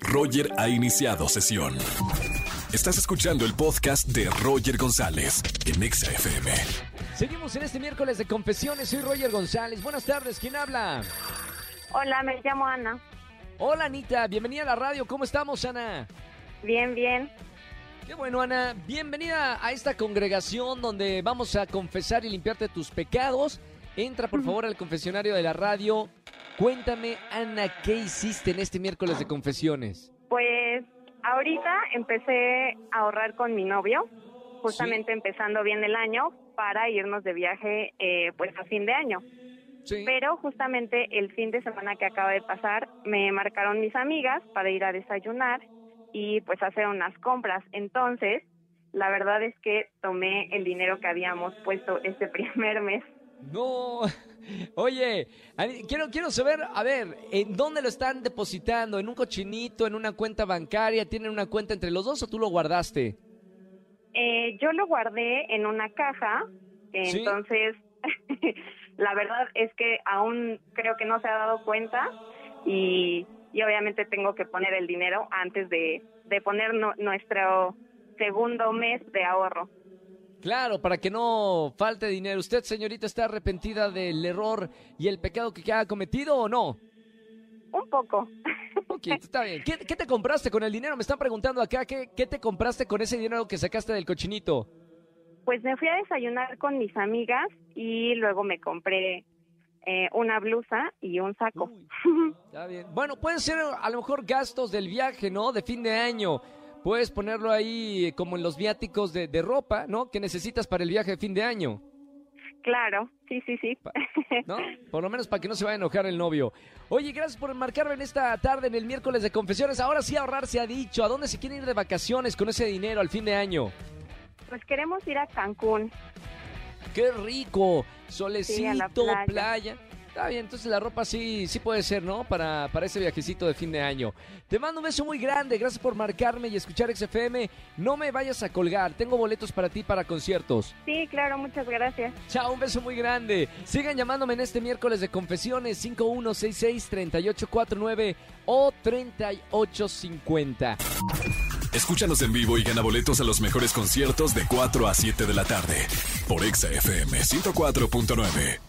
Roger ha iniciado sesión. Estás escuchando el podcast de Roger González en Exa FM. Seguimos en este miércoles de confesiones. Soy Roger González. Buenas tardes. ¿Quién habla? Hola, me llamo Ana. Hola, Anita. Bienvenida a la radio. ¿Cómo estamos, Ana? Bien, bien. Qué bueno, Ana. Bienvenida a esta congregación donde vamos a confesar y limpiarte tus pecados. Entra, por favor, al confesionario de la radio. Cuéntame, Ana, ¿qué hiciste en este miércoles de confesiones? Pues ahorita empecé a ahorrar con mi novio, justamente empezando bien el año para irnos de viaje eh, pues a fin de año. Sí. Pero justamente el fin de semana que acaba de pasar me marcaron mis amigas para ir a desayunar y pues hacer unas compras. Entonces, la verdad es que tomé el dinero que habíamos puesto este primer mes. No. Oye, quiero, quiero saber, a ver, ¿en dónde lo están depositando? ¿En un cochinito? ¿En una cuenta bancaria? ¿Tienen una cuenta entre los dos o tú lo guardaste? Eh, yo lo guardé en una caja, Sí. entonces la verdad es que aún creo que no se ha dado cuenta y, y obviamente tengo que poner el dinero antes de, de poner nu- nuestro segundo mes de ahorro. Claro, para que no falte dinero. ¿Usted, señorita, está arrepentida del error y el pecado que ha cometido o no? Un poco. Ok, está bien. ¿Qué, qué te compraste con el dinero? Me están preguntando acá, ¿qué, ¿qué te compraste con ese dinero que sacaste del cochinito? Pues me fui a desayunar con mis amigas y luego me compré eh, una blusa y un saco. Uy, Está bien. Bueno, pueden ser a lo mejor gastos del viaje, ¿no? De fin de año. Puedes ponerlo ahí eh, como en los viáticos de, de ropa, ¿no? Que necesitas para el viaje de fin de año, claro, sí, sí, sí. ¿no? Por lo menos para que no se vaya a enojar el novio. Oye, gracias por marcarme en esta tarde, en el miércoles de confesiones. Ahora sí ahorrar se ha dicho. ¿A dónde se quieren ir de vacaciones con ese dinero al fin de año? Pues queremos ir a Cancún. ¡Qué rico! Solecito, playa. Está bien, entonces la ropa sí, sí puede ser, ¿no? Para, para ese viajecito de fin de año. Te mando un beso muy grande, gracias por marcarme y escuchar XFM. No me vayas a colgar, tengo boletos para ti para conciertos. Sí, claro, muchas gracias. Chao, un beso muy grande. Sigan llamándome en este miércoles de confesiones 5166-3849 o 3850. Escúchanos en vivo y gana boletos a los mejores conciertos de 4 a 7 de la tarde por Exa FM 104.9.